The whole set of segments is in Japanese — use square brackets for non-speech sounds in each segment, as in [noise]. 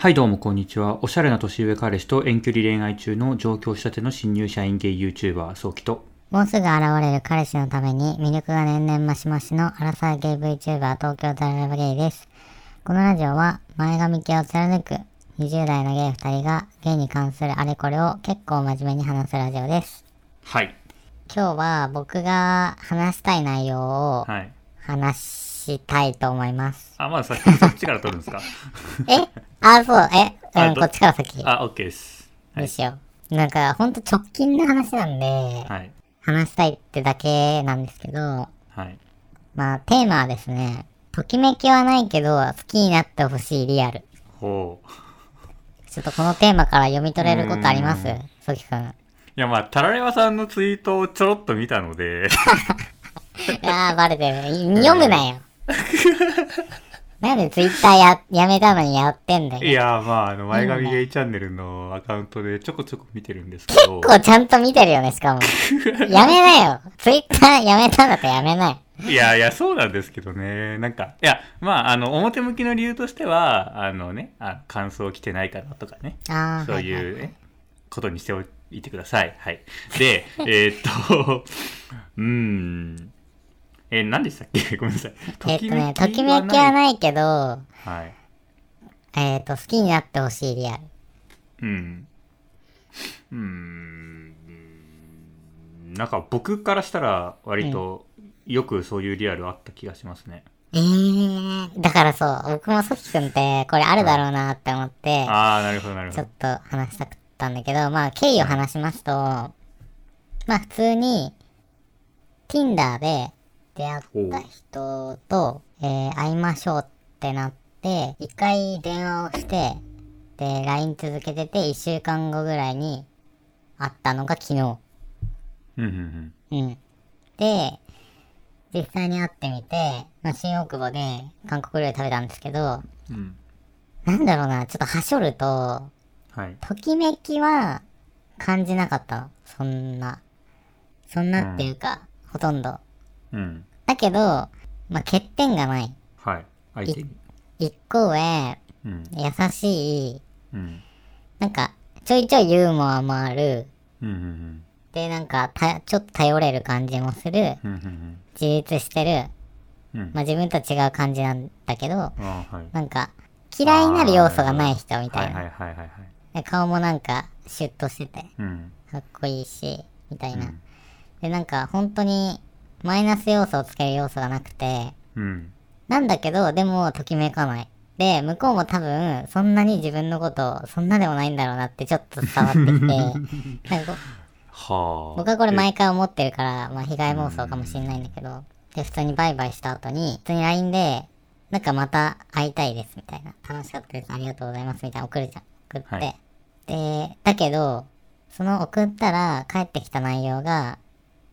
はいどうもこんにちは。おしゃれな年上彼氏と遠距離恋愛中の上京したての新入社員ゲイ YouTuber、早期と。もうすぐ現れる彼氏のために魅力が年々増し増しのアラサーゲイ VTuber 東京タララバゲイです。このラジオは前髪系を貫く20代のゲイ2人がゲイに関するあれこれを結構真面目に話すラジオです。はい。今日は僕が話したい内容をはい。話したいと思います。あ、まだ先にそっちから撮るんですか？え？あ、そう、え、うん、こっちから先。あ、OK です。はい。どうしよう。なんかほんと直近の話なんで、はい。話したいってだけなんですけど、はい。まあ、テーマはですね、ときめきはないけど、好きになってほしいリアル。ほう。ちょっとこのテーマから読み取れることあります？ソキくん。いや、まあ、タラレバさんのツイートをちょろっと見たので、[laughs] ああ、バレてる。読むなよ。[laughs] なんでツイッターや、やめたのにやってんだよ。いや、まあ、あの、前髪ゲイチャンネルのアカウントでちょこちょこ見てるんですけど、結構ちゃんと見てるよね、しかも。[laughs] やめなよ。ツイッターやめたんだったらやめなよ。いやいや、そうなんですけどね。なんか、いや、まあ、あの、表向きの理由としては、あのね、あ感想来てないからとかね、ああ、そうはいはいいう、ね、ことにしておいてください。はい。で、えーっと、[laughs] うーん。えー何でしたっけ？[laughs] ごめんなさい。えっとね、ときめきはないけど、はい。えっ、と、好きになってほしいリアル。うん。うーん。なんか僕からしたら割とよくそういうリアルあった気がしますね。ええー、だからそう、僕もソキくんってこれあるだろうなって思って、ああ、なるほどなるほどちょっ。と話したかったんだけど、まあ、経緯を話しますと、まあ、普通に、Tinder で出会った人と、えー会いましょうってなって、一回電話をして、で、LINE 続けてて、一週間後ぐらいに会ったのが昨日。うんうんうん。で、実際に会ってみて、まあ、新大久保で韓国料理食べたんですけど、うん。うん。なんだろうな、ちょっとはしょると、はい。ときめきは感じなかったの。そんな。そんなっていうか、ほとんど。うん。だけど、まあ、欠点がない。はい。相手に。一個上、うん。優しい、うん。なんか、ちょいちょいユーモアもある。うん。うん。で、なんか、た、ちょっと頼れる感じもする。うん。うん。自立してる。うん。まあ、自分と違う感じなんだけど、ああ、はい。なんか、嫌いになる要素がない人みたいな。はいはいはいはいはい。で顔もなんか、シュッとしてて、うん。かっこいいし、みたいな。うんで、なんか、本当に、マイナス要素をつける要素がなくて、うん。なんだけど、でも、ときめかない。で、向こうも多分、そんなに自分のこと、そんなでもないんだろうなってちょっと伝わってきて、[laughs] なんかこはあ。僕はこれ毎回思ってるから、まあ、被害妄想かもしれないんだけど、で、普通にバイバイした後に、普通に LINE で、なんかまた会いたいです、みたいな。楽しかったです、ありがとうございます、みたいな送るじゃん。送って。はいで、だけど、その送ったら、帰ってきた内容が、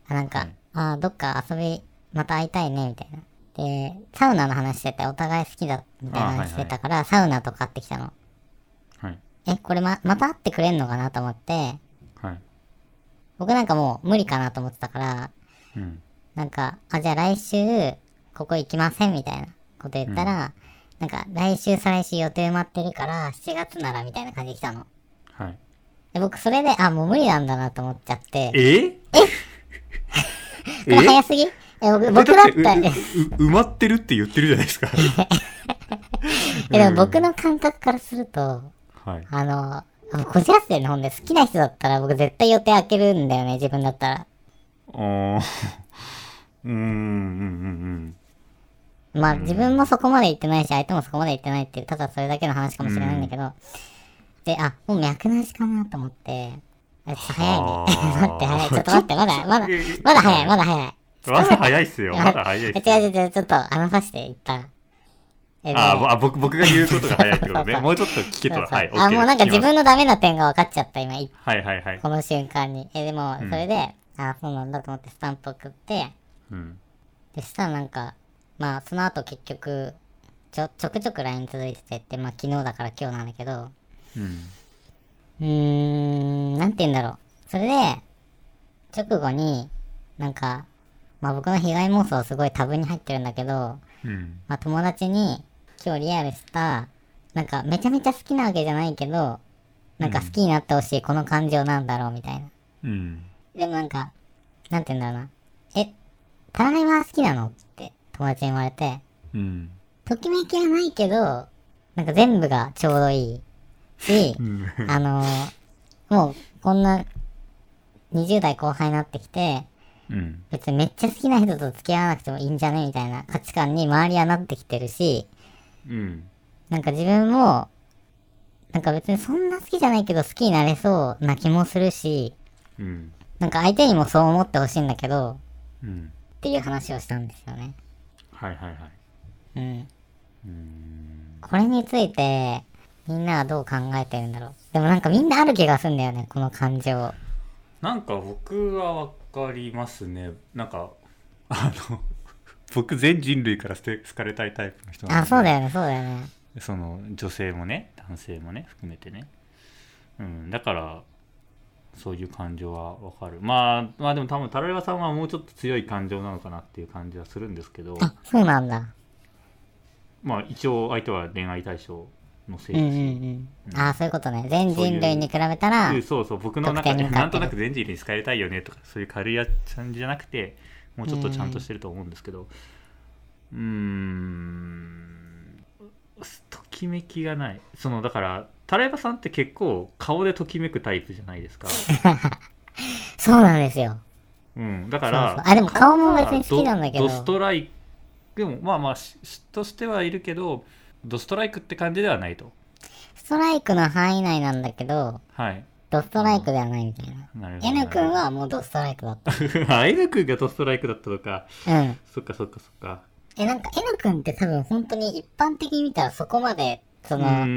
あなんか、あーどっか遊び、また会いたいね、みたいな。で、サウナの話してて、お互い好きだ、みたいな話してたから、サウナとか買ってきたの。はい。え、これま、また会ってくれんのかなと思って、はい。僕なんかもう無理かなと思ってたから、うん。なんか、あ、じゃあ来週、ここ行きませんみたいなこと言ったら、なんか、来週再来週予定埋まってるから、7月ならみたいな感じで来たの。はい。で僕、それで、あ、もう無理なんだなと思っちゃって、え？これ早すぎ。え、僕、僕だったら、うう埋まってるって言ってるじゃないですか。[laughs] え、でも僕の感覚からすると、はい。あの、あこじらせてるのほんで、好きな人だったら僕絶対予定開けるんだよね、自分だったら。あー。[laughs] うーん、うん、うん、まあ、自分もそこまで言ってないし、相手もそこまで言ってないっていう、ただそれだけの話かもしれないんだけど、で、あ、もう脈なしかなと思って、あちょっと早いね。はあ待って、早い。ちょっと待って、まだ、[laughs] まだえ、まだ早い、まだ早い。うん。まだ早いっすよ。まだ早いっすえよ。違う違う違う、ちょっと話させて、一旦。えーぼあ、僕、僕が言うことが早いってことね。そうそうもうちょっと聞けと。そうそうはい。あ、もうなんか自分の。のダメな点が分かっちゃった、今、いはいはいはい。この瞬間に。え、でも、うんそれで、あ、そうなんだと思ってスタンプ送って、うん。で、したらなんか、まあ、その後結局、ちょ、ちょくちょく LINE 続いててって、まあ、昨日だから今日なんだけど、うん。うーん、なんて言うんだろう。それで、直後に、なんか、まあ僕の被害妄想すごい多分に入ってるんだけど、うん。まあ友達に今日リアルしたなんかめちゃめちゃ好きなわけじゃないけど、なんか好きになってほしいこの感情なんだろうみたいな。うん。でもなんか、なんて言うんだろうな。え、タラレバ好きなのって友達に言われて、うん。ときめきはないけど、なんか全部がちょうどいいしう、ん。あのーもうこんな20代後半になってきて、うん。別にめっちゃ好きな人と付き合わなくてもいいんじゃねみたいな価値観に周りはなってきてるし、うん。なんか自分も、なんか別にそんな好きじゃないけど好きになれそうな気もするし、うん。なんか相手にもそう思ってほしいんだけど、うん。っていう話をしたんですよね。はいはいはい。うん。うん。これについて、みんなはどう考えてるんだろう。でもなんかみんなある気がするんだよね、この感情。なんか僕はわかりますね。なんか、あの、[laughs] 僕全人類から好かれたいタイプの人なんであ、そうだよね、そうだよね。その女性もね男性もね含めてねうんだからそういう感情はわかるまあまあでも多分タラレバさんはもうちょっと強い感情なのかなっていう感じはするんですけどあ、そうなんだ。まあ一応相手は恋愛対象のせいうんうんうん。あ、そういうことね。全人類に比べたら、でそうそう。僕の中でなんとなく全人類に好かれたいよねとかそういう軽い感じじゃなくてもうちょっとちゃんとしてると思うんですけど。うーん。ときめきがない。そのだからタラレバさんって結構顔でときめくタイプじゃないですか。[laughs] そうなんですよ。うん。だからあでも顔も別に好きなんだけど。ストライクでもまあまあし嫉妬してはいるけどドストライクって感じではないとストライクの範囲内なんだけど、はいドストライクではないみたいな。なるほど N 君はもうドストライクだった。[laughs] あ N 君がドストライクだったのかうん。そっかそっかそっかえ、なんか N 君って多分本当に一般的に見たらそこまで、そうの、ーんうんうんう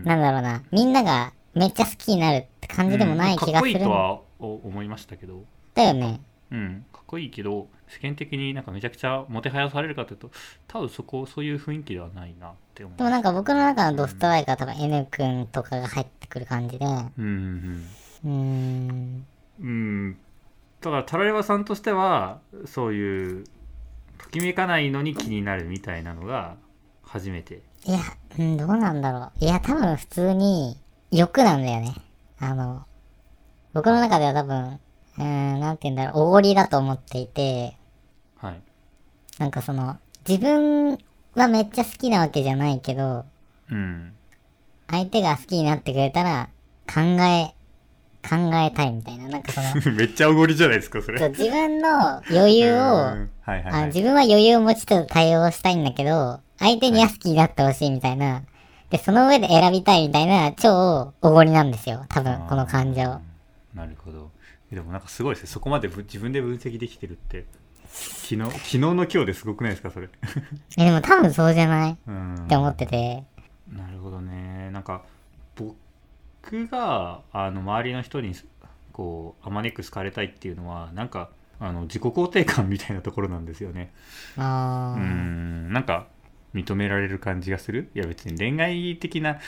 んなんだろうな、みんながめっちゃ好きになるって感じでもない気がする。かっこいいとはお思いましたけどだよね。うん。かっこいいけど世間的になんかめちゃくちゃもてはやされるかというと多分そこそういう雰囲気ではないなって思う。でもなんか僕の中のドストライクは多分 N 君とかが入ってくる感じで、ううんうんーん、うん。うん。だからタラレバさんとしてはそういうときめかないのに気になるみたいなのが初めて。いや、うん、どうなんだろう。いや、多分普通に欲なんだよね。あの、僕の中では多分、うーん、なんて言うんだろう、おごりだと思っていて、はいなんかその、自分はめっちゃ好きなわけじゃないけど、うん相手が好きになってくれたら、考え、考えたいみたいな。なんかその、[laughs] めっちゃおごりじゃないですかそれそう自分の余裕を、うんはいはいはいあ自分は余裕を持ちつつ対応したいんだけど、相手には好きになってほしいみたいな。で、その上で選びたいみたいな、超おごりなんですよ。多分、この感情。なるほどでもなんかすごいですね。そこまでぶ自分で分析できてるって。昨日昨日の今日ですごくないですかそれ。え、でも多分そうじゃない？うん。って思ってて。なるほどね。なんか僕があの周りの人にこうあまねく好かれたいっていうのはなんかあの自己肯定感みたいなところなんですよね。あうー。ん。なんか認められる感じがする？いや別に恋愛的な好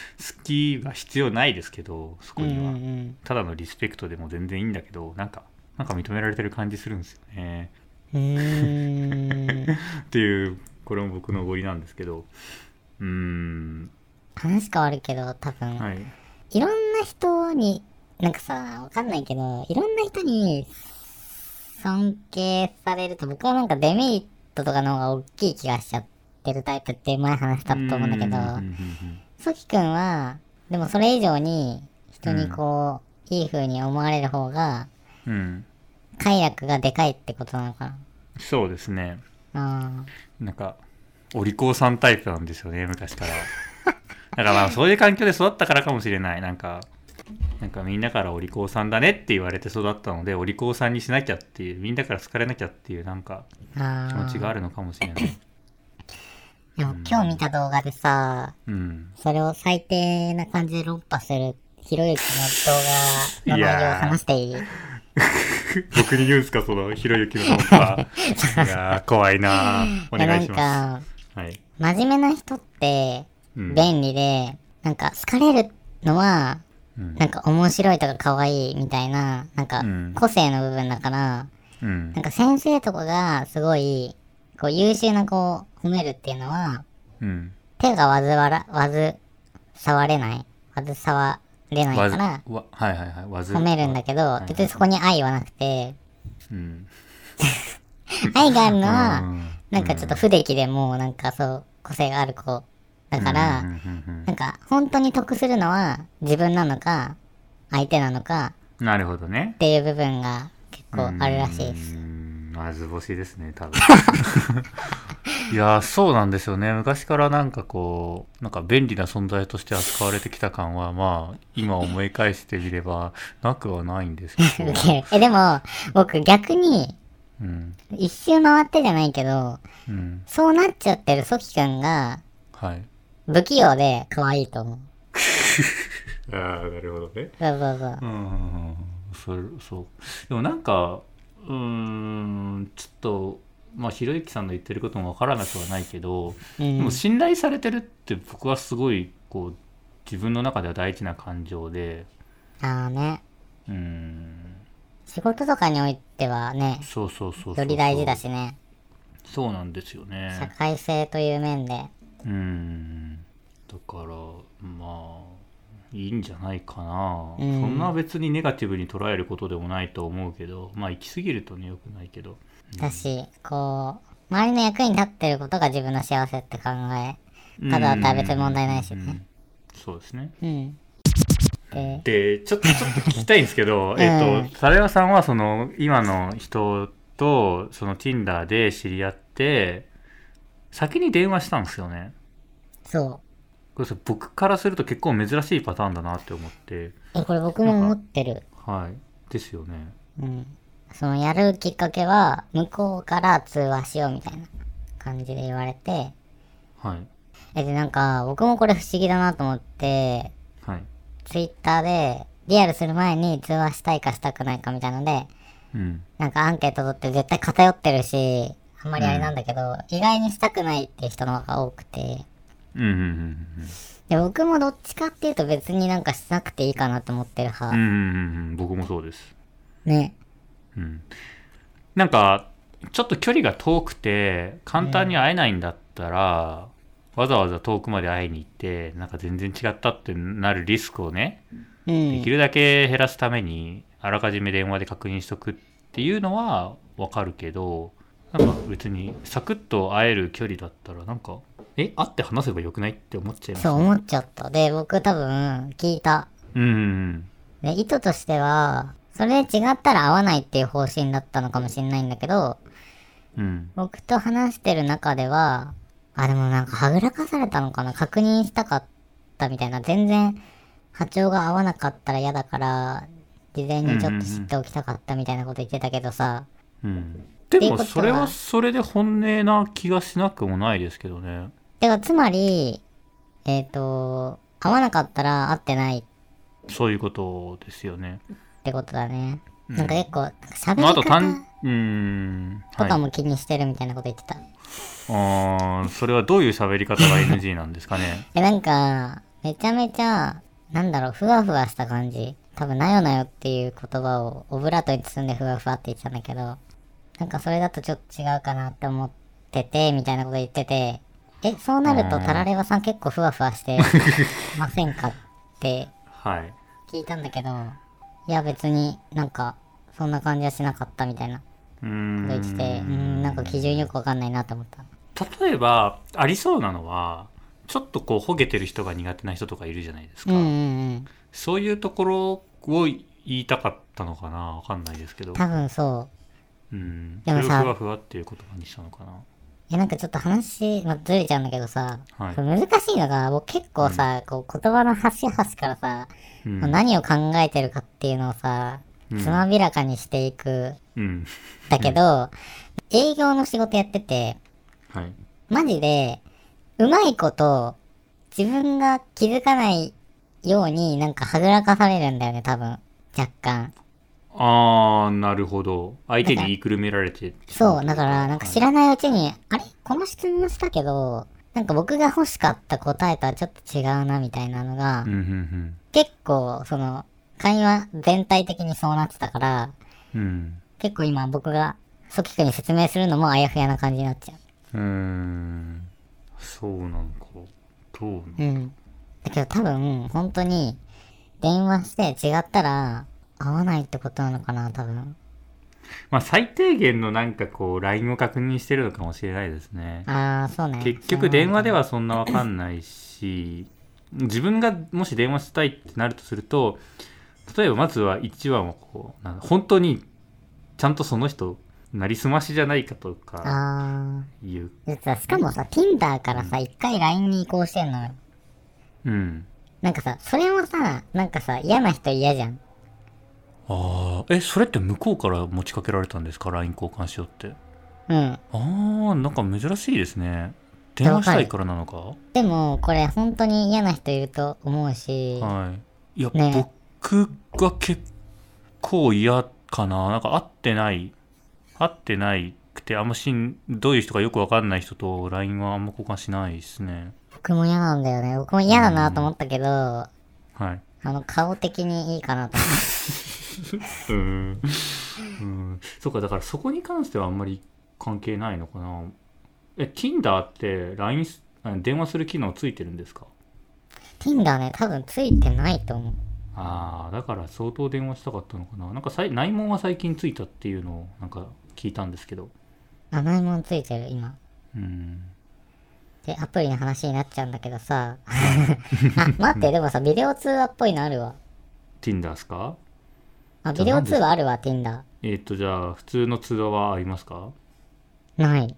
きは必要ないですけどそこうんうには、ん。ただのリスペクトでも全然いいんだけどなんかなんか認められてる感じするんですよね。うん。うー。ん。[laughs] っていうこれも僕のおごりなんですけど。うーん。話変わるけど、多分、はい。いろんな人に、なんかさ、わかんないけど、いろんな人に尊敬されると僕はなんかデメリットとかの方が大きい気がしちゃってるタイプって前話したと思うんだけど、うんうんうんソキ君は、でもそれ以上に人にこう、いい風に思われる方が、うん。うん快楽がでかいってことなのかそうですね。な。なんかお利口さんタイプなんですよね昔から。[laughs] だからまあそういう環境で育ったからかもしれない。なんかなんかみんなからお利口さんだねって言われて育ったのでお利口さんにしなきゃっていうみんなから好かれなきゃっていうなんかあ気持ちがああ。るのかもしれないでも今日見た動画でさ、うん。それを最低な感じで論破するひろゆきの動画の内容を話していい？[laughs] 僕に言うんすかそのひろゆきの本は [laughs] いやー怖いなー。お願いしまいやなんか、すはい、真面目な人ってうん。便利で、なんか好かれるのは、うん。なんか面白いとか可愛いみたいな、なんかうん。個性の部分だから、うん。なんか先生とかがすごい、こう優秀な子を褒めるっていうのは、うん。手がわずわら、わず、触れない。わず触れないから、わはいはいはい。褒めるんだけど、別にそこに愛はなくて、うん。愛があるのうは、ん。なんかちょっと不出来でも、なんかそう、個性がある子。だから、なんか、本当に得するのは自分なのか、相手なのかうんなるほどね。っていう部分が結構あるらしいです。うんまず星ですね多分。[laughs] いやーそうなんですよね。昔からなんかこうなんか便利な存在として扱われてきた感はまあ今思い返してみればなくはないんですけど、[laughs] え、でも、僕逆に、うん一周回ってじゃないけど、うん、そうなっちゃってるソキくん。が、はい。不器用で可愛いと思う。[laughs] ああなるほどね。そうそうそう。うん。それそう。でもなんかうーんちょっとまあひろゆきさんの言ってることもわからなくはないけど、うんでも信頼されてるって僕はすごいこう自分の中では大事な感情でああね。うん仕事とかにおいてはね、そうそうそうより大事だしね。そうなんですよ社ね会性という面で。うんだからまあいいんじゃないかな、うん。そんな別にネガティブに捉えることでもないと思うけどまあ行き過ぎるとねよくないけど。だし、こう、周りの役に立ってることが自分の幸せって考えただだったら別に問題ないしね。うん。そうですね。うん。で、でちょっとちょっと聞きたいんですけど、[laughs] えっと猿山さんはその今の人とその Tinder で知り合って先に電話したんですよね。そう。これさ僕からすると結構珍しいパターンだなって思って。え、これ僕も思ってる。はい。ですよね。うん。そのやるきっかけは、向こうから通話しようみたいな感じで言われて、はい。え、で、なんか、僕もこれ不思議だなと思って、はい。ツイッターで、リアルする前に通話したいかしたくないかみたいので、うん。なんかアンケート取って絶対偏ってるし、あんまりあれなんだけど、意外にしたくないっていう人の方が多くて、うんうんうんで、僕もどっちかっていうと別になんかしなくていいかなと思ってる派。うんうんうん僕もそうですね。うんなんかちょっと距離が遠くて簡単に会えないんだったら、わざわざ遠くまで会いに行ってなんか全然違ったってなるリスクをねうん。できるだけ減らすためにあらかじめ電話で確認しとくっていうのはわかるけどなんか別にサクッと会える距離だったらなんかえ会って話せばよくないって思っちゃいます？そう思っちゃった。で、僕多分聞いた。うんうんで、意図としては、それで違ったら会わないっていう方針だったのかもしれないんだけど、うん。うん僕と話してる中では、あ、でもなんかはぐらかされたのかな？確認したかったみたいな。全然波長が合わなかったら嫌だから、事前にちょっと知っておきたかったみたいなこと言ってたけどさ、うん。うことはもそれはそれで本音な気がしなくもないですけどねてかつまり、えっ、と、会わなかったら会ってないそういうことですよねってことだね。うんなんか結構、喋まあ、あとり単方うーんはいとかも気にしてるみたいなこと言ってた。あーそれはどういう喋り方が NG なんですかね？[laughs] え、なんか、めちゃめちゃ、なんだろう、ふわふわした感じ。多分、なよなよっていう言葉をオブラートに包んでふわふわって言ってたんだけど、なんかそれだとちょっと違うかなって思ってて、みたいなこと言ってて、え、そうなるとタラレバさん結構ふわふわして [laughs] ませんかってはい。聞いたんだけど、いや別になんか、そんな感じはしなかったみたいな。こと言ってて、うん、なんか基準よくわかんないなと思った。例えばありそうなのはちょっとこうほげてる人が苦手な人とかいるじゃないですか、うんうんうん。そういうところを言いたかったのかなわかんないですけど。多分そう。うん。でもさふわふわっていう言葉にしたのかなえ、なんかちょっと話、まあ、ずれちゃうんだけどさ、はい難しいのが、僕結構さ、こう言葉の端々からさ、うん何を考えてるかっていうのをさ、うんつまびらかにしていく。うんだけど、営業の仕事やってて、はいマジで、うまいこと、自分が気づかないようになんかはぐらかされるんだよね、多分。若干。あーなるほど。相手に言いくるめられてそう、だから、なんか知らないうちに、あれ？この質問したけど、なんか僕が欲しかった答えとはちょっと違うな、みたいなのがうん、うん結構、その、会話全体的にそうなってたから、うんうん結構今僕が、ソキ君に説明するのもあやふやな感じになっちゃう。うーん。そうなのか。どうなうん。だけど多分、本当に、電話して違ったら、合わないってことなのかな、多分。まあ最低限のなんかこう LINE を確認してるのかもしれないですねああ、そうね。結局電話ではそんなわかんないし自分がもし電話したいってなるとすると例えばまずは一番はこう本当にちゃんとその人なりすましじゃないかとかあいうあ。しかもさ、Tinder からさ、一回 LINE に移行してんのよ。うんなんかさ、それもさ、なんかさ、嫌な人嫌じゃん。ああえそれって向こうから持ちかけられたんですか？LINE 交換しようってうん。ああなんか珍しいですね電話したいからなのか？でも、これ本当に嫌な人いると思うし、はい。いや、ね僕が結構嫌かな。なんか会ってない、会ってないくて、あんましん、どういう人かよくわかんない人と LINE はあんま交換しないですね。僕も嫌なんだよね。僕も嫌だなと思ったけど、あはい。の、顔的にいいかなと思って。うーん。うん。そうか、だからそこに関してはあんまり関係ないのかな。え、Tinder って LINE 電話する機能ついてるんですか？Tinder ね、多分ついてないと思う。ああ、だから相当電話したかったのかな。なんかさい内門は最近ついたっていうのをなんか聞いたんですけど。甘いもんついてる、今。うん。で、アプリの話になっちゃうんだけどさ。[laughs] あ、待って、でもさ、ビデオ通話っぽいのあるわ。Tinder ですか？あ、ビデオ通話あるわ、Tinder。えーっと、じゃあ、普通の通話はありますか？ない。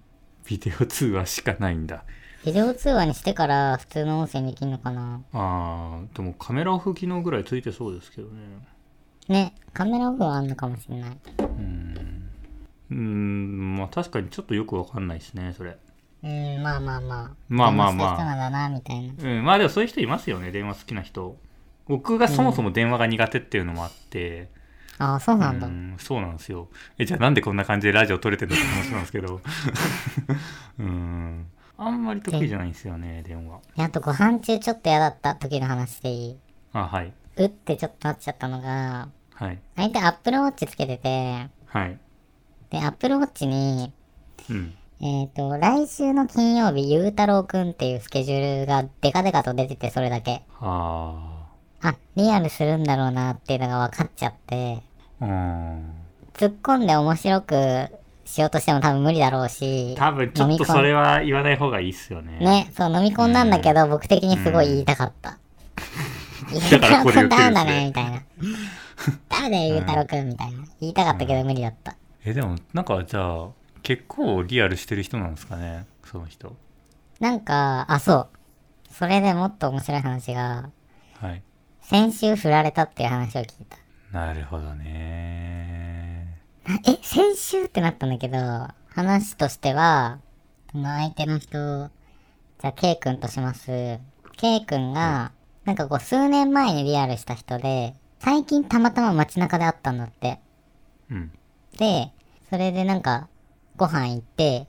ビデオ通話しかないんだ。ビデオ通話にしてから普通の音声にできんのかなああ、でもカメラオフ機能ぐらいついてそうですけどね。ね、カメラオフはあんのかもしれない。うーん、まあ確かにちょっとよくわかんないですね、それ。うん、まあまあまあ。まあまあまあだな、みたいな。うん、まあでもそういう人いますよね、電話好きな人。僕がそもそも電話が苦手っていうのもあって、ああ、そうなんだ。うん、そうなんですよ。え、じゃあなんでこんな感じでラジオ撮れてるのって話なんですけど。[laughs] うん。あんまり得意じゃないんですよね、電話。であとご飯中ちょっと嫌だった時の話でいい？あ、はい。うってちょっとなっちゃったのが、はい。相手アップルウォッチつけてて、はい。で、アップルウォッチに、うん。えっ、と、来週の金曜日、ゆうたろうくんっていうスケジュールがデカデカと出てて、それだけ。ああ、リアルするんだろうなっていうのが分かっちゃって、あ。うん。突っ込んで面白くしようとしても多分無理だろうし、多分ちょっとそれは言わない方がいいっすよね。ね、そう飲み込んだんだけど、僕的にすごい言いたかった。[laughs] ゆうたろうくんだねね、みたいな。誰だよ、ゆうたろうくんみたいな。言いたかったけど無理だった。え、でもなんかじゃあ、結構リアルしてる人なんですかね、その人。なんか、あ、そう。それでもっと面白い話が、はい。先週振られたっていう話を聞いた。なるほどね。え、先週ってなったんだけど、話としては、その相手の人、じゃあ K 君とします。K 君が、なんかこう数年前にリアルした人で、最近たまたま街中で会ったんだって。うん。で、それでなんか、ご飯行って、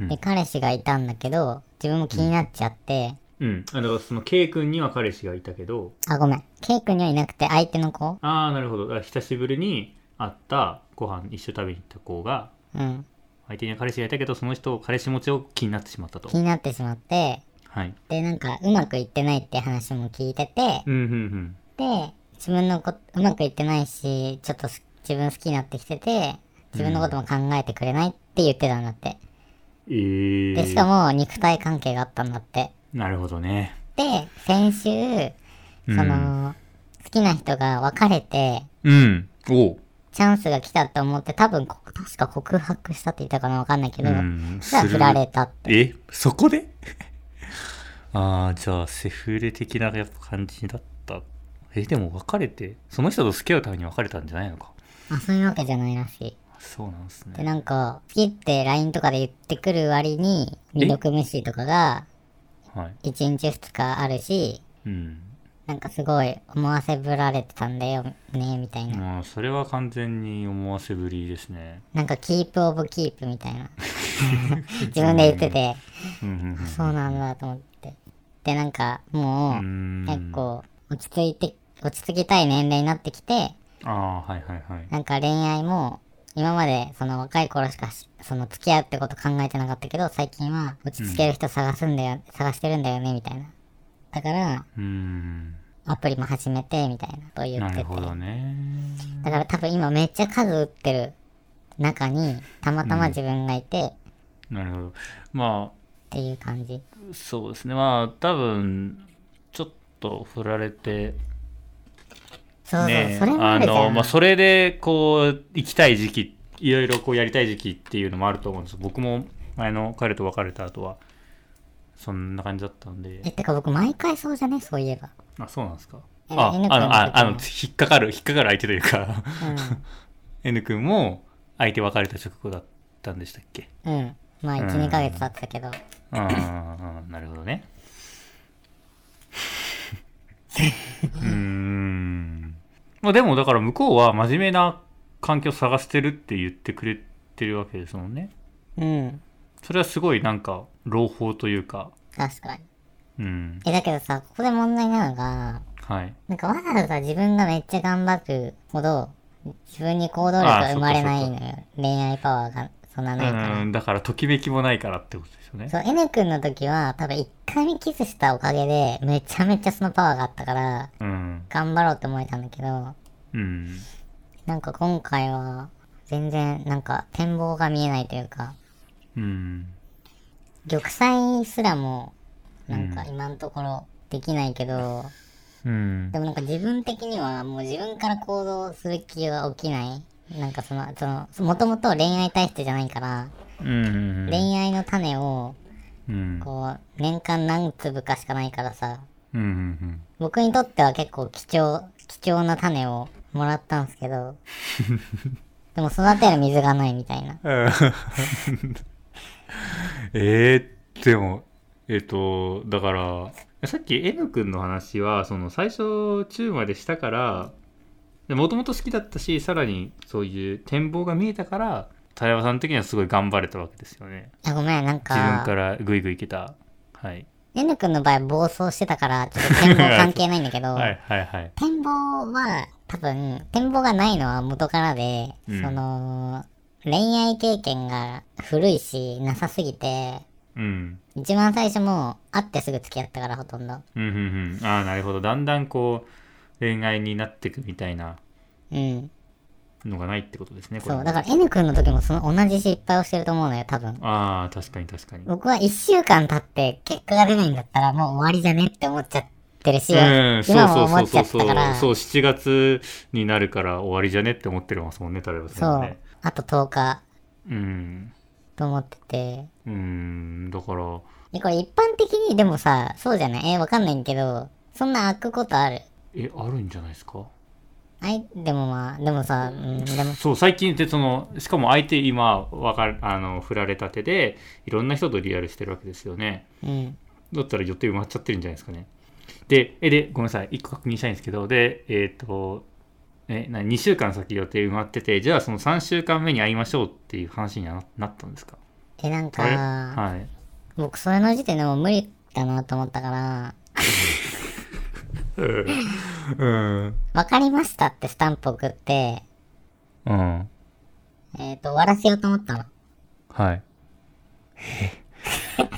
うんで、彼氏がいたんだけど、自分も気になっちゃって、うん。あだからその K 君には彼氏がいたけど、あ、ごめん。K 君にはいなくて相手の子？ああ、なるほど。久しぶりに会ったご飯一緒食べに行った子が、うん。相手には彼氏がいたけど、その人、彼氏持ちを気になってしまったと気。になってしまって、はい。で、なんか、うまくいってないって話も聞いてて、うん、うん、うん。で、自分のこと、うまくいってないし、ちょっとす自分好きになってきてて、自分のことも考えてくれないって言ってたんだって。えー。で、しかも肉体関係があったんだって。なるほどね。で、先週、その、好きな人が別れて、うん。おう。チャンスが来たって思って、多分こ、確か告白したって言ったかなわかんないけど、うん。そしたら振られたって。え？[laughs] そこで？[laughs] ああ、じゃあ、セフレ的な感じだった。え、でも別れて、その人と付き合うために別れたんじゃないのか。あ、そういうわけじゃないらしい。そうなんですで、ね。なんか、好きって LINE とかで言ってくる割に、未読無視とかが、はい。1日2日あるし、うん。なんかすごい思わせぶられてたんだよね、みたいな。まあ、それは完全に思わせぶりですね。なんか、キープオブキープみたいな。[laughs] 自分で言ってて。そうなんだと思って。で、なんか、もう、ん結構、落ち着いて、落ち着きたい年齢になってきて、ああ、はいはいはい。なんか恋愛も、今までその若い頃しかしその付き合うってこと考えてなかったけど、最近は落ち着ける人探すんだよ、探してるんだよね、みたいな。だから、うんアプリも始めて、みたいなことを言ってて。ねだから多分今めっちゃ数打ってる中に、たまたま自分がいて、なるほどまっていう感じ。あそうですねまあ多分ちょっと振られてそうそう、ねそれもあるじゃん。のまあそれでこう行きたい時期いろいろこうやりたい時期っていうのもあると思うんです僕も前の彼と別れた後はそんな感じだったんでえ、てか僕毎回そうじゃね？そういえば。あそうなんですか？えああのああの引っかかる引っかかる相手というかう [laughs] N 君も相手別れた直後だったんでしたっけ？ん。うん。まあ1、うん2ヶ月経ってたけど。ああなるほどね [laughs] うーんまあでもだから向こうは真面目な環境を探してるって言ってくれてるわけですもんねうん。それはすごいなんか朗報というか確かに。うんえ、だけどさ、ここで問題なのが、はいなんかわざわざ自分がめっちゃ頑張るほど、自分に行動力が生まれないのよ。恋愛パワーがそんなないから。うんだからときめきもないからってことですよね。そう、N 君の時は多分一回目キスしたおかげで、めちゃめちゃそのパワーがあったから、うん。頑張ろうって思えたんだけど、うん。なんか今回は、全然なんか展望が見えないというか、うん。玉砕すらも、なんか今のところできないけど、うん。でもなんか自分的にはもう自分から行動する気が起きない。なんかその、その、もともと恋愛体質じゃないから、うんうん恋愛の種を、うん。こう、年間何粒かしかないからさ、うんうん僕にとっては結構貴重、貴重な種をもらったんですけど、[laughs] でも育てる水がないみたいな。う [laughs] んえー、でもえっ、とだからさっき N 君の話はその最初中までしたからもともと好きだったしさらにそういう展望が見えたから田山さん的にはすごい頑張れたわけですよね。あ、ごめん、なん自分かからグイグイいけた。はい。N 君の場合暴走してたから、[laughs] ちょっと展望関係ないんだけど、はいはいはい。展望は、多分、展望がないのは元からで、うん。その、恋愛経験が古いし、なさすぎて、うん。一番最初もう、会ってすぐ付き合ったから、ほとんど。うんうんうん。ああなるほど。だんだんこう恋愛になっていくみたいなうん。のがないってことですねこれそう、だから N 君の時もその同じ失敗をしてると思うのよ、多分。ああ確かに確かに。僕は一週間経って結果が出ないんだったらもう終わりじゃねって思っちゃってるし、うん、そう今もそう思っちゃそうそうそうったから、そう7月になるから終わりじゃねって思ってるますもんねタレバさんはねあと10日。うん。と思ってて。うんだから。で、これ一般的にでもさ、そうじゃない？えー、わかんないけど、そんな開くことある？えあるんじゃないですか？あい、でもまあ、でもさ、うん、でも、そう最近ってそのしかも相手今わかるあの振られたてでいろんな人とリアルしてるわけですよね。うん。だったら予定埋まっちゃってるんじゃないですかね。でえでごめんなさい。1個確認したいんですけどでえっ、とえな2週間先予定埋まっててじゃあその3週間目に会いましょうっていう話にはななったんですか？え、なんか、はい。僕それの時点でもう無理だなと思ったから、[laughs] うん。わかりましたってスタンプ送って、うん。えっ、と、終わらせようと思ったの。はい。[laughs]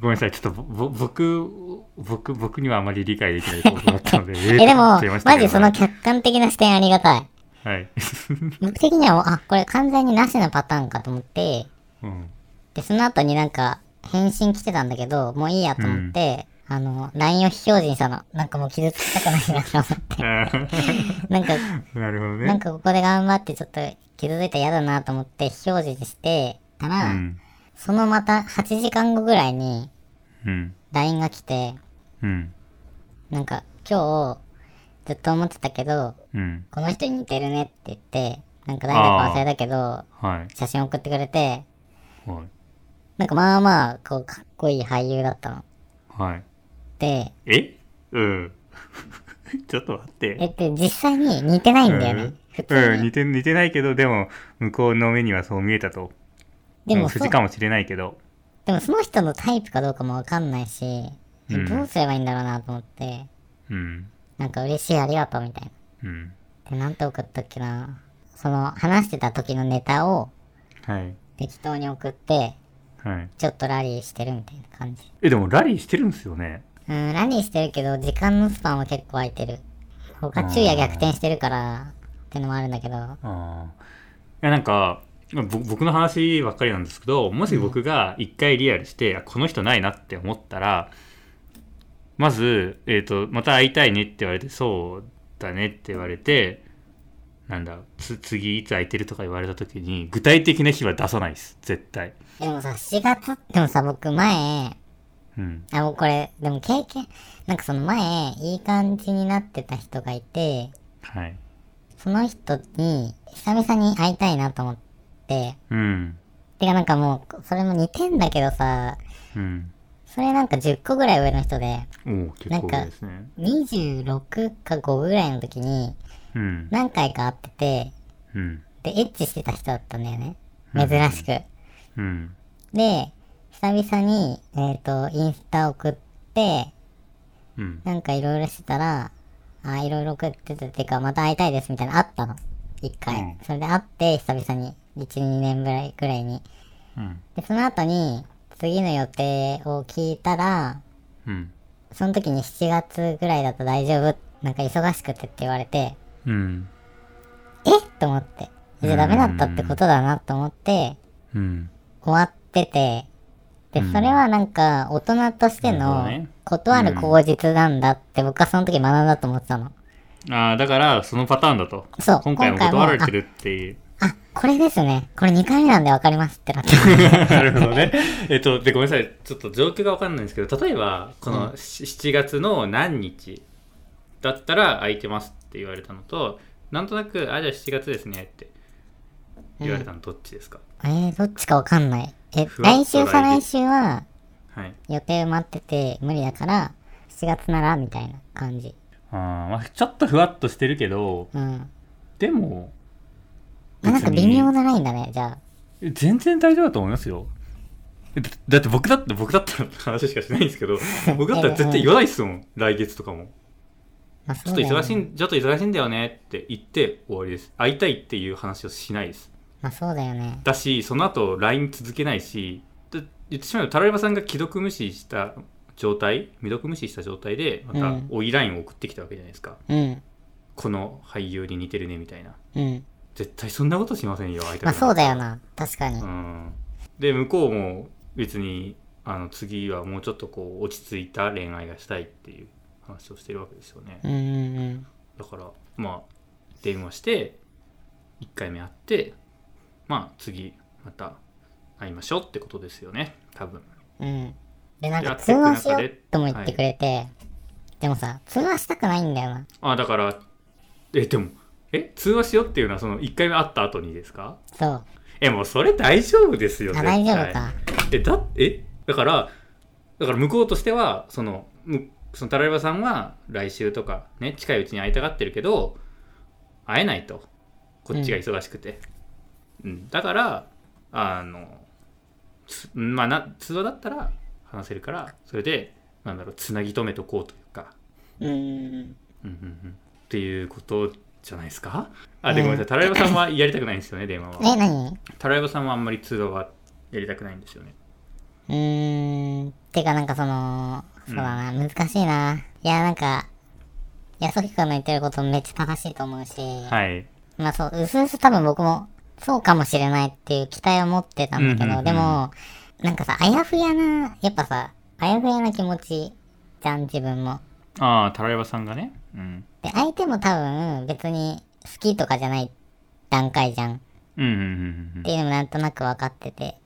ごめんなさい、ちょっとぼぼ僕、僕、僕にはあまり理解できないことだったので、え [laughs] え、でも、ママジその客観的な視点ありがたい。はい。[laughs] 僕的にはあ、これ完全になしのパターンかと思って、うん。で、その後になんか、返信来てたんだけど、もういいやと思って、あの、LINE を非表示にしたの。なんかもう傷つきたくないなと思って。[laughs] なんか、なるほどね。なんかここで頑張ってちょっと傷ついたら嫌だなと思って非表示にしてたら、うん。そのまた8時間後ぐらいにうん。LINE が来て、うん。なんか今日ずっと思ってたけど、うん。この人に似てるねって言って、なんか誰だか忘れたけど、はい。写真送ってくれて、はい。なんかまあまあ、こう、かっこいい俳優だったの。はい。で、え？うん。[laughs] ちょっと待って。えって実際に似てないんだよね。普通うん、に。似て似てないけど、でも、向こうの目にはそう見えたと。でもそ、藤かもしれないけど。でもその人のタイプかどうかもわかんないし、えうんどうすればいいんだろうなと思って、うん。なんか嬉しいありがとうみたいな。うん。で、なんて送ったっけな。その、話してた時のネタをはい。適当に送って、はい。ちょっとラリーしてるみたいな感じ。え、でもラリーしてるんですよね。うん、ラリーしてるけど、時間のスパンは結構空いてる。他昼夜逆転してるから、ってのもあるんだけど。ああ。いや、なんか、僕の話ばっかりなんですけど、もし僕が一回リアルして、あこの人ないなって思ったら、まず、えっ、と、また会いたいねって言われて、そうだねって言われて、なんだ、つ次いつ空いてるとか言われた時に、具体的な日は出さないです。絶対。でもさ、4月、でもさ、僕前、うん。あ、もうこれ、でも経験、なんかその前、いい感じになってた人がいて、はい。その人に、久々に会いたいなと思って、うん。てかなんかもう、それも似てんだけどさ、うん。それなんか10個ぐらい上の人で、おお結構多いですね。26か5ぐらいの時に、うん。何回か会ってて、うん。で、エッチしてた人だったんだよね。珍しく。うん。で、久々に、えっ、と、インスタ送って、うん。なんかいろいろしてたら、あ、いろいろ送ってて、てか、また会いたいですみたいなのあったの。一回。うんそれで会って、久々に。1、2年ぐらい、ぐらいに。うん。で、その後に、次の予定を聞いたら、うん。その時に7月ぐらいだと大丈夫？なんか忙しくてって言われて、うん。え？と思って。じゃあダメだったってことだなと思って、うん。終わってて、で、それはなんか、大人としての断る口実なんだって僕はその時学んだと思ってたの。ああ、だから、そのパターンだと。そう今回も断られてるっていう。あ、これですね。これ2回目なんで分かりますってなって。[laughs] なるほどね。えっと、で、ごめんなさい。ちょっと状況がわかんないんですけど、例えば、このし7月の何日だったら空いてますって言われたのと、なんとなく、あ、じゃあ7月ですねって言われたのどっちですか、えー、どっちか分かんない。え、来週再来週ははい。予定埋まってて無理だから、7月ならみたいな感じ。あーまあ、ちょっとふわっとしてるけど、うん。でも、あなんか微妙なラインだね、じゃあ。全然大丈夫だと思いますよ。だだって僕だって僕だったら話しかしないんですけど、[laughs] 僕だったら絶対言わないっすもん。来月とかも。ちょっと。忙しいん、ちょっと忙しいんだよねって言って終わりです。会いたいっていう話をしないです。まあそうだよね。だし、その後 LINE 続けないし、だ言ってしまえば、タラレバさんが既読無視した状態、未読無視した状態で、またうん追い LINE を送ってきたわけじゃないですか。うん。この俳優に似てるねみたいな。うん。絶対そんなことしませんよ、相手まあそうだよな。確かに。うん。で、向こうも別に、あの、次はもうちょっとこう、落ち着いた恋愛がしたいっていう話をしてるわけですよね。うん。だからまあ電話して1回目会ってまあ次また会いましょうってことですよね多分うん。で、なんか通話しようとも言ってくれて、でもさ、通話したくないんだよな。あだからえでもえ通話しようっていうのはその1回目会った後にですか？そう。えもうそれ大丈夫ですよ大丈夫か。えだえ？だからだから向こうとしてはそのむそのタラレバさんは来週とかね近いうちに会いたがってるけど会えないとこっちが忙しくて、うん。だからあのつまあな通話だったら話せるからそれでなんだろうつなぎ止めとこうというか、うーん。うんっていうことじゃないですか？あでごめんなさい。タラレバさんはやりたくないんですよね電話は。え、何？タラレバさんはあんまり通話はやりたくないんですよね。うーん。てかなんかその、そうだな、難しいな。いや、なんか、安木君の言ってることめっちゃ正しいと思うし、はい。まあそう、うすうす多分僕もそうかもしれないっていう期待を持ってたんだけど、うんうんうんでも、なんかさ、あやふやな、やっぱさ、あやふやな気持ちじゃん、自分も。ああタラレバさんがねうんで、相手も多分別に好きとかじゃない段階じゃん。っうんうんうんていうのもなんとなく分かってて。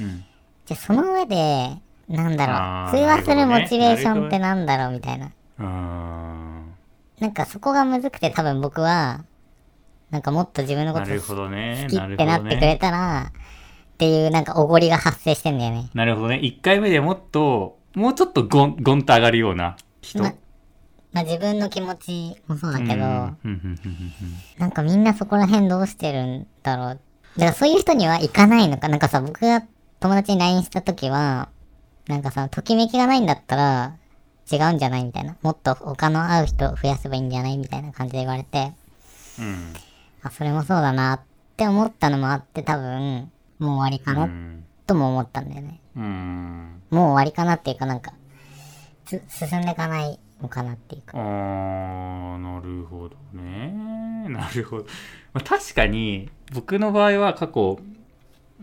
うんうんじゃあその上で、なんだろう、通話するモチベーションってなんだろうみたいな。あなんかそこがむずくて多分僕は、なんかもっと自分のこと好きってなってくれねたら、っていうなんかおごりが発生してんだよね。なるほどね。1回目でもっともうちょっとゴンゴンと上がるような人？ままあ自分の気持ちもそうだけど、なんかみんなそこら辺どうしてるんだろう？だからそういう人には行かないのか？なんかさ、僕が友達に LINE した時は、なんかさ、ときめきがないんだったら違うんじゃない？みたいな。もっと他の会う人増やせばいいんじゃない？みたいな感じで言われて、うんあ、それもそうだなって思ったのもあって多分、もう終わりかうな、んとも思ったんだよね。うんもう終わりかなっていうかなんか、つ進んでいかないのかなっていうか。あーなるほどね [laughs] なるほど、まあ、確かに僕の場合は過去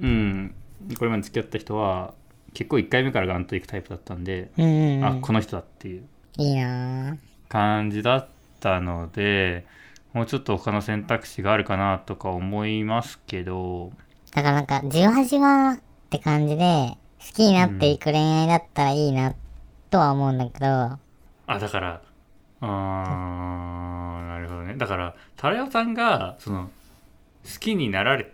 うんこれまで付き合った人は結構1回目からガンといくタイプだったんで、うん。あこの人だっていういいなぁ。感じだったのでもうちょっと他の選択肢があるかなとか思いますけど。だからなんか、じわじわって感じで、好きになっていく恋愛だったらいいな、とは思うんだけど、あだから。あーなるほどね。だからタラヤさんがその好きになられ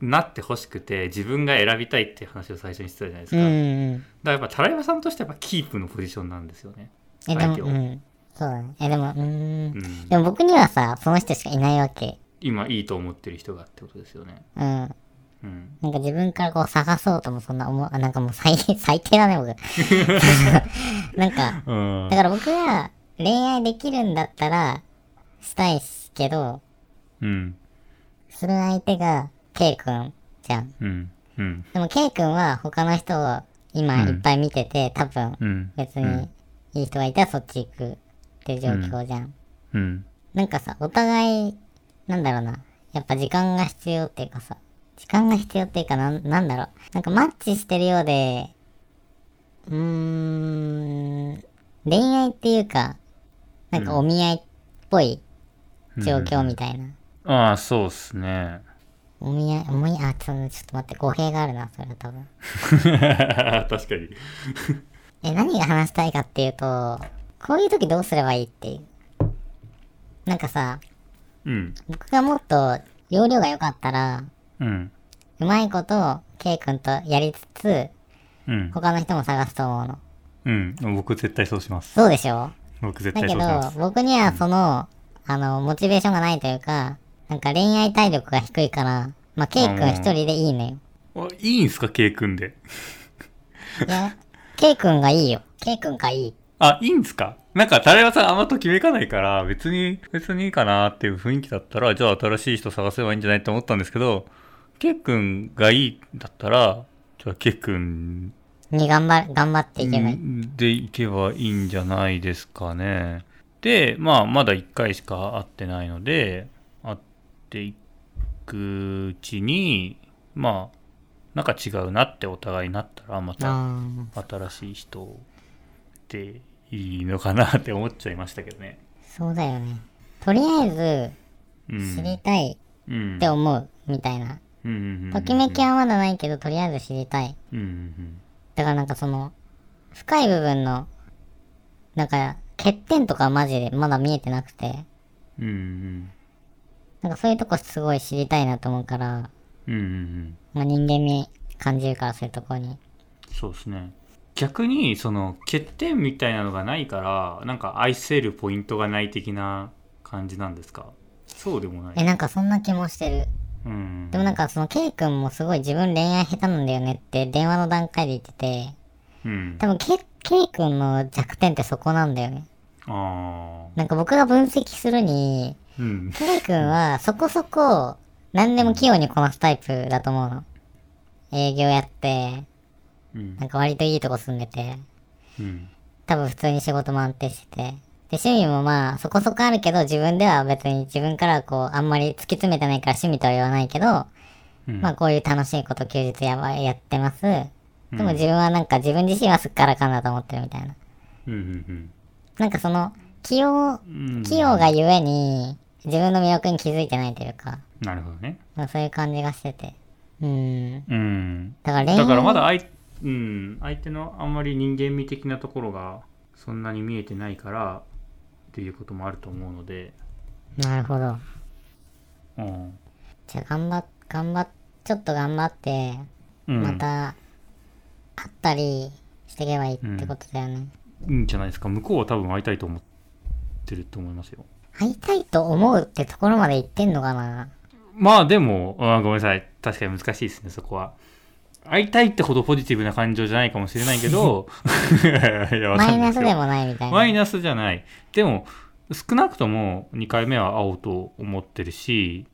なってほしくて自分が選びたいって話を最初にしてたじゃないですか、うんうだかん。らやっぱタラヤさんとしてはやっぱキープのポジションなんですよね。相手を。うん。そうだね。え、でも、うーん。うんでも僕にはさ、その人しかいないわけ。今いいと思ってる人がってことですよねうん。うんなんか自分からこう探そうともそんな思う、あなんかもう最、[laughs] 最低だね、僕。[laughs] なんか、うんだから僕が恋愛できるんだったら、したいしけど、うんする相手が、K 君じゃん。うんうんでも K 君は他の人を今いっぱい見てて、多分うん別にいい人がいたらそっち行くっていう状況じゃん。うんなんかさ、お互い、なんだろうな。やっぱ時間が必要っていうかさ、時間が必要っていうかなん、なんだろう。なんかマッチしてるようで、うーん、恋愛っていうか、なんかお見合いっぽい状況みたいな。ああそうっすねお見合い、お見合い、あ、ちょちょっと待って、語弊があるな、それは多分。[laughs] 確かに [laughs] え、何が話したいかっていうと、こういう時どうすればいいっていう。なんかさ、うん僕がもっと容量が良かったら、うんうまいこと K 君とやりつつ、うん他の人も探すと思うの。うん僕絶対そうしますそうでしょ？僕絶だけど対そうしま、す僕にはその、あの、モチベーションがないというか、なんか恋愛体力が低いから、まあ、K 君一人でいいのよ。あいいんすか？K 君でいや、K 君がいいよ。K 君がいい。あいいんすか？なんかタラヤさんあんまときめかないから別に別にいいかなっていう雰囲気だったらじゃあ新しい人探せばいいんじゃないと思ったんですけど K 君がいいだったらじゃあ K 君に頑張、頑張っていけばいい。でいけばいいんじゃないですかね。で、まあ、まだ1回しか会ってないので、会っていくうちに、まあ、なんか違うなってお互いになったら、またあ新しい人でいいのかなって思っちゃいましたけどね。ーそうだよね。とりあえうず、知ん。りたいうんって思う、みたいな。ときめきはまだないけど、とりあえず知りたい。だからなんかその、深い部分の、なんか、欠点とかマジでまだ見えてなくて、なんかそういうとこすごい知りたいなと思うから、まあ、人間味感じるからそういうとこに。そうですね逆にその欠点みたいなのがないからなんか愛せるポイントがない的な感じなんですか？そうでもない。え、なんかそんな気もしてる。うん。でもなんかその K 君もすごい自分恋愛下手なんだよねって電話の段階で言ってて、うん。多分 K, K 君の弱点ってそこなんだよね。ああなんか僕が分析するに、うん。K 君はそこそこ何でも器用にこなすタイプだと思うの。営業やって、うんなんか割といいとこ住んでて、うん多分普通に仕事も安定してて。で、趣味もまあそこそこあるけど自分では別に自分からはこうあんまり突き詰めてないから趣味とは言わないけど、うんまあこういう楽しいこと休日やばやってます。でも自分はなんか自分自身はすっからかんだと思ってるみたいな。うんうんなんかその、器用、うん器用がゆえに自分の魅力に気づいてないというか、なるほどねまあそういう感じがしてて。うん。うんだから恋愛だからまだ相,、うん、相手のあんまり人間味的なところがそんなに見えてないからっていうこともあると思うので、なるほど。うん。じゃあ頑張っ、頑張っ、ちょっと頑張って、うん、また、会ったりしていけばいいってことだよね。いいんじゃないですか。向こうは多分会いたいと思ってると思いますよ。会いたいと思うってところまで言ってんのかな？まあでも、あごめんなさい。確かに難しいですねそこは会いたいってほどポジティブな感情じゃないかもしれないけど [laughs] マイナスでもないみたいな。マイナスじゃないでも少なくとも2回目は会おうと思ってるし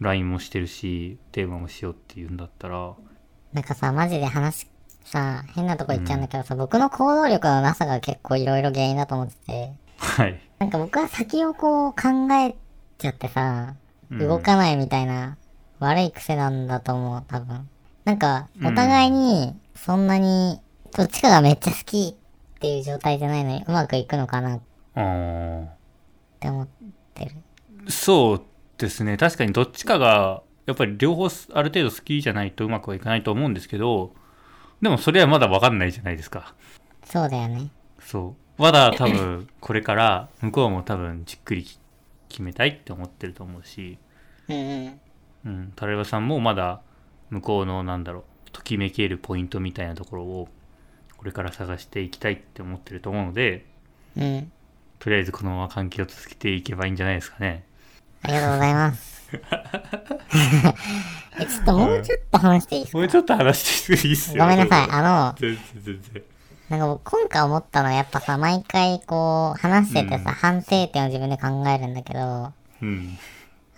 LINE もしてるしテーマもしようっていうんだったらなんかさ、マジで話、さ、変なとこ行っちゃうんだけどさ、僕の行動力のなさが結構いろいろ原因だと思ってて、はい。なんか僕は先をこう考えちゃってさ、うん動かないみたいな悪い癖なんだと思う、多分。なんか、お互いにそんなに、どっちかがめっちゃ好きっていう状態じゃないのにうまくいくのかなって思ってる。そうですね。確かにどっちかが、やっぱり両方ある程度好きじゃないとうまくはいかないと思うんですけど、でもそれはまだわかんないじゃないですか。そうだよね。そう。まだ多分、[clears throat] これから向こうも多分じっくり決めたいって思ってると思うし、うんうん。うん、タラバさんもまだ向こうのなんだろう、ときめけるポイントみたいなところをこれから探していきたいって思ってると思うので、うん。とりあえずこのまま関係を続けていけばいいんじゃないですかね。ありがとうございます。[laughs] え、ちょっともうちょっと話していいですか？もうちょっと話していいっすよ。ごめんなさい。あの、全然全然。なんか僕今回思ったのはやっぱさ、毎回こう、話しててさ、うん反省点を自分で考えるんだけど、うん。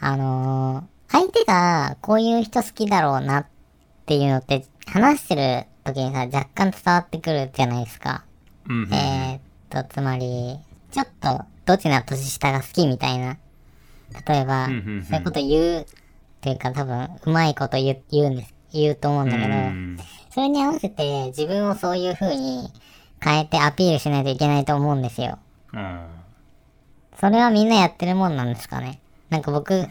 あのー相手がこういう人好きだろうなっていうのって、話してる時にさ、若干伝わってくるじゃないですか。えー、っと、つまり、ちょっと、どちら年下が好きみたいな。例えば、そういうこと言うっていうか多分、うまいこと言う言うんです。言うと思うんだけど、うんそれに合わせて自分をそういう風に変えてアピールしないといけないと思うんですよ。うん。それはみんなやってるもんなんですかね。なんか僕、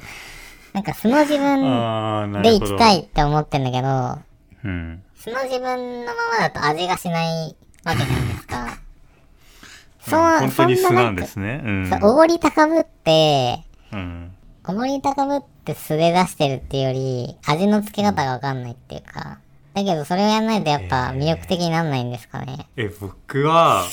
なんか素の自分でるほど。生きたいって思ってんだけど、うん。素の自分のままだと味がしないわけじゃないですか。[laughs] そう、本当に素なんそんななんかですね。うん。おごり高ぶって、うん。おごり高ぶって素で出してるっていうより、味の付け方がわかんないっていうか。だけどそれをやんないとやっぱ魅力的になんないんですかね。え、僕は、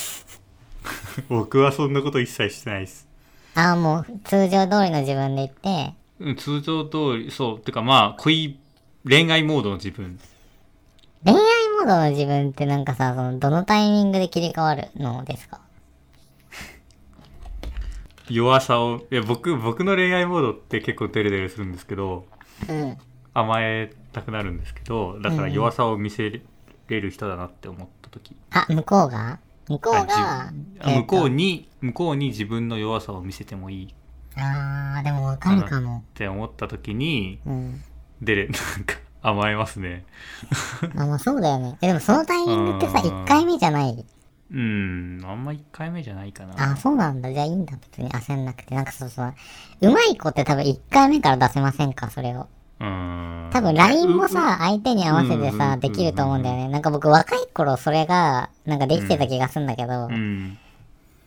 [laughs] 僕はそんなこと一切してないです。ああ、もう通常通りの自分で言って、うん通常通り、そう。てかまあ、恋、恋愛モードの自分。恋愛モードの自分ってなんかさ、その、どのタイミングで切り替わるのですか？弱さを、いや、僕、僕の恋愛モードって結構デレデレするんですけど、うん。甘えたくなるんですけど、だから弱さを見せれる人だなって思った時。あ、向こうが？向こうあが、じ向こうに。に、向こうに自分の弱さを見せてもいいっあー、でもわかるかも。て思った時に、うん。デレ、[laughs] なんか甘えますね。[laughs] あ、まあそうだよね。え、でもそのタイミングってさ、うん1回目じゃない？うん、あんま1回目じゃないかな。あ、そうなんだ。じゃあいいんだ。別に焦んなくて。なんかそうそう。うまい子って多分1回目から出せませんか？それを。うん。多分 LINE もさ、相手に合わせてさ、できると思うんだよね。なんか僕若い頃それが、なんかできてた気がするんだけどう、ん。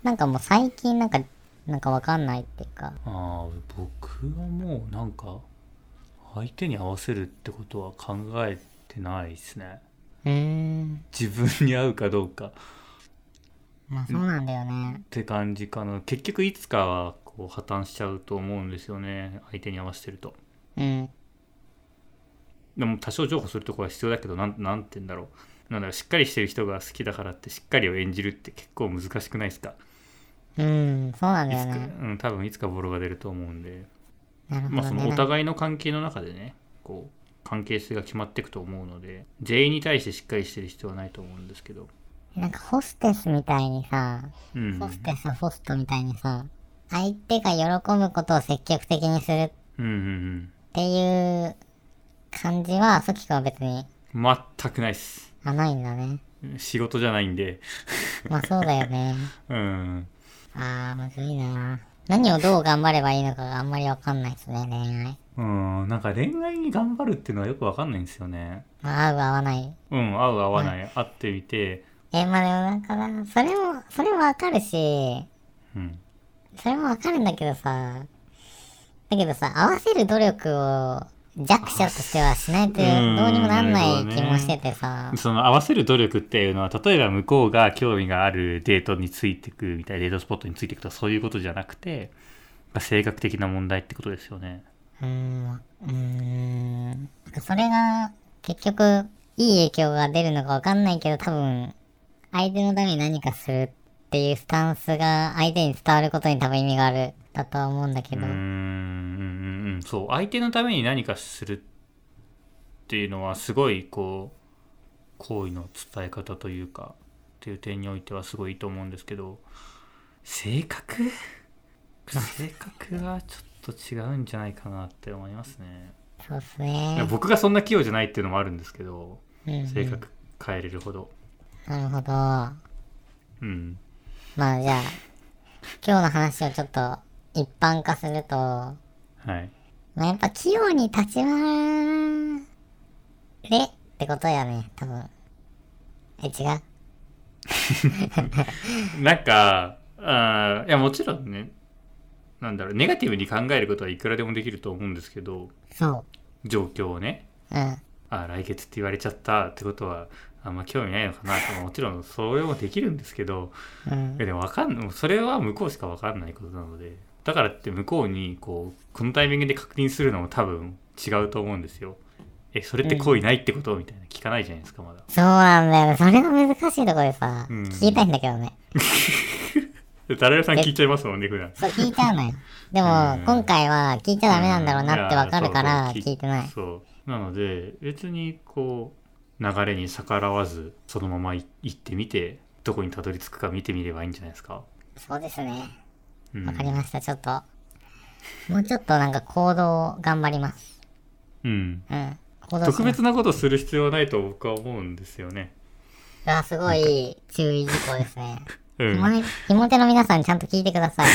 なんかもう最近なんか、なんかわかんないっていうか。ああ、僕はもうなんか、相手に合わせるってことは考えてないですね。うーん。自分に合うかどうかっまあそうなんだよね。て感じかな。結局いつかはこう破綻しちゃうと思うんですよね。相手に合わせてると。うん。でも多少譲歩するところは必要だけど、なんなんて言うんだろう。なんだろう、しっかりしてる人が好きだからってしっかりを演じるって結構難しくないですか？うん、そうなんだよね。うん、多分いつかボロが出ると思うんで。ね。まあそのお互いの関係の中でねこう関係性が決まっていくと思うので全員に対してしっかりしてる必要はないと思うんですけどなんかホステスみたいにさ、うんホステス、ホストみたいにさ、相手が喜ぶことを積極的にするっていう感じは、ソキ君は別に、うん全くないっすあ、ないんだね。仕事じゃないんでまあそうだよね。[laughs] うんあー、むずいな。何をどう頑張ればいいのかがあんまりわかんないですね、恋愛。うんなんか恋愛に頑張るっていうのはよくわかんないんですよね。まあ合う合わない。うん合う合わない、会ってみて。え、まあでもなんかな、それも、それもわかるし、うん。それもわかるんだけどさ、だけどさ、合わせる努力を弱者としてはしないとどうにもなんない気もしててさ、その合わせる努力っていうのは例えば向こうが興味があるデートについていくみたいなデートスポットについていくとかそういうことじゃなくてまあ性格的な問題ってことですよね。うーん、うーん、それが結局いい影響が出るのかわかんないけど多分相手のために何かするっていうスタンスが相手に伝わることに多分意味があるだとは思うんだけど、うんそう。相手のために何かするっていうのはすごいこう好意の伝え方というかっていう点においてはすごいいいと思うんですけど性格？性格はちょっと違うんじゃないかなって思いますね。そうっすいねや。僕がそんな器用じゃないっていうのもあるんですけどうんうん。性格変えれるほど。なるほど。まうん。あじゃあ、今日の話をちょっと一般化すると、はいまあ、やっぱ器用に立ち回れってことやね、多分。え、違う？[laughs] なんかあーいやもちろんねなんだろうネガティブに考えることはいくらでもできると思うんですけどそ状況をねう。うん。あ来月って言われちゃったってことはあんま興味ないのかなともちろんそれもできるんですけどうん。でもわかんそれは向こうしかわかんないことなのでだからって向こうにこうこのタイミングで確認するのも多分違うと思うんですよえそれって好意ないってことみたいな聞かないじゃないですかまだそうなんだよね。それが難しいところでさ、うん聞きたいんだけどね。で [laughs] 誰さん聞いちゃいますもんね普段そう、聞いちゃうのよ。でも、うん今回は聞いちゃダメなんだろうなってわかるから、聞いてない。そうなので別にこう流れに逆らわずそのままい行ってみてどこにたどり着くか見てみればいいんじゃないですか、そうですね。うんわかりました、ちょっと。もうちょっとなんか行動頑張ります。うんうん。特別なことする必要はないと僕は思うんですよねあ、すごい注意事項ですね。[laughs] うんひもねひも手の皆さんちゃんと聞いてください。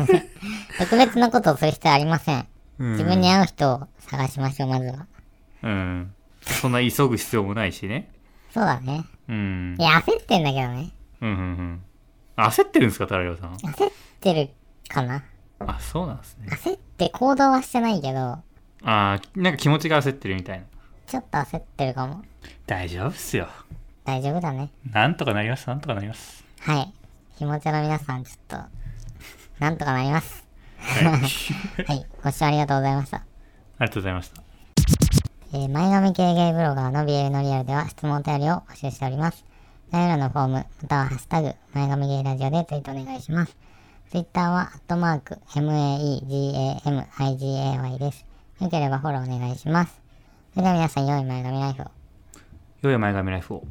[laughs] 特別なことをする必要ありません自分に合う人を探しましょう、まずは。うんそんな急ぐ必要もないしねそうだね。うんいや、焦ってんだけどね。うんうんうん焦ってるんですかタラヨさん焦ってるかな？あそうなんですね焦って行動はしてないけど、ああなんか気持ちが焦ってるみたいなちょっと焦ってるかも。大丈夫っすよ大丈夫だね。なんとかなりますなんとかなりますはい。ひも手の皆さん、ちょっと、なんとかなります。はいはい。ご視聴ありがとうございました。ありがとうございましたえー前髪系ゲイブロガーの BL のリアルでは質問お便りを募集しております。概要欄のフォーム、またはハッシュタグ、前髪ゲイラジオでツイートお願いします。ツイッターは、アットマーク、MAEGAMIGAY です。よければフォローお願いします。それでは皆さん、良い前髪ライフを。良い前髪ライフを